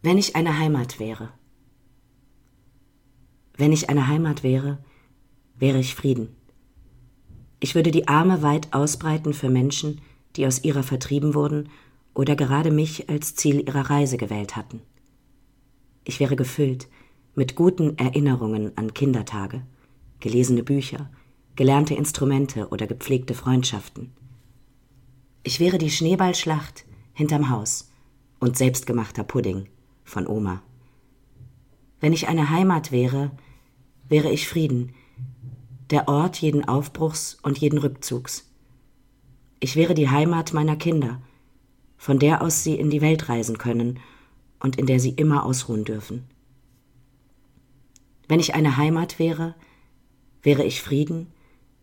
Wenn ich eine Heimat wäre. Wenn ich eine Heimat wäre, wäre ich Frieden. Ich würde die Arme weit ausbreiten für Menschen, die aus ihrer vertrieben wurden oder gerade mich als Ziel ihrer Reise gewählt hatten. Ich wäre gefüllt mit guten Erinnerungen an Kindertage, gelesene Bücher, gelernte Instrumente oder gepflegte Freundschaften. Ich wäre die Schneeballschlacht hinterm Haus und selbstgemachter Pudding von Oma. Wenn ich eine Heimat wäre, wäre ich Frieden, der Ort jeden Aufbruchs und jeden Rückzugs. Ich wäre die Heimat meiner Kinder, von der aus sie in die Welt reisen können und in der sie immer ausruhen dürfen. Wenn ich eine Heimat wäre, wäre ich Frieden,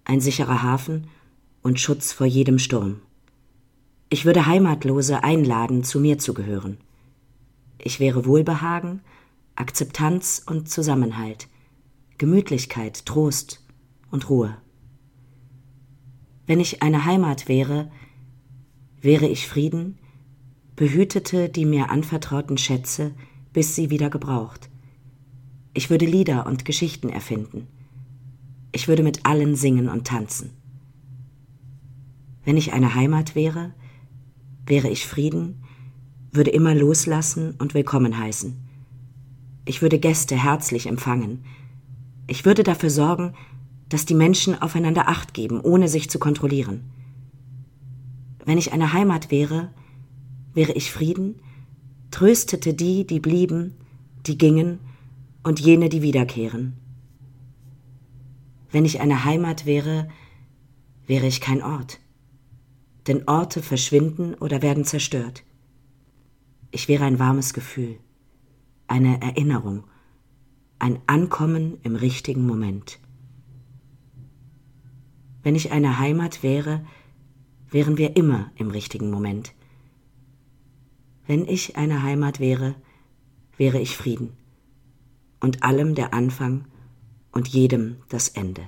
ein sicherer Hafen und Schutz vor jedem Sturm. Ich würde Heimatlose einladen, zu mir zu gehören. Ich wäre Wohlbehagen, Akzeptanz und Zusammenhalt, Gemütlichkeit, Trost und Ruhe. Wenn ich eine Heimat wäre, wäre ich Frieden, behütete die mir anvertrauten Schätze, bis sie wieder gebraucht. Ich würde Lieder und Geschichten erfinden. Ich würde mit allen singen und tanzen. Wenn ich eine Heimat wäre, wäre ich Frieden, würde immer loslassen und willkommen heißen. Ich würde Gäste herzlich empfangen. Ich würde dafür sorgen, dass die Menschen aufeinander acht geben, ohne sich zu kontrollieren. Wenn ich eine Heimat wäre, wäre ich Frieden, tröstete die, die blieben, die gingen und jene, die wiederkehren. Wenn ich eine Heimat wäre, wäre ich kein Ort. Denn Orte verschwinden oder werden zerstört. Ich wäre ein warmes Gefühl, eine Erinnerung, ein Ankommen im richtigen Moment. Wenn ich eine Heimat wäre, wären wir immer im richtigen Moment. Wenn ich eine Heimat wäre, wäre ich Frieden und allem der Anfang und jedem das Ende.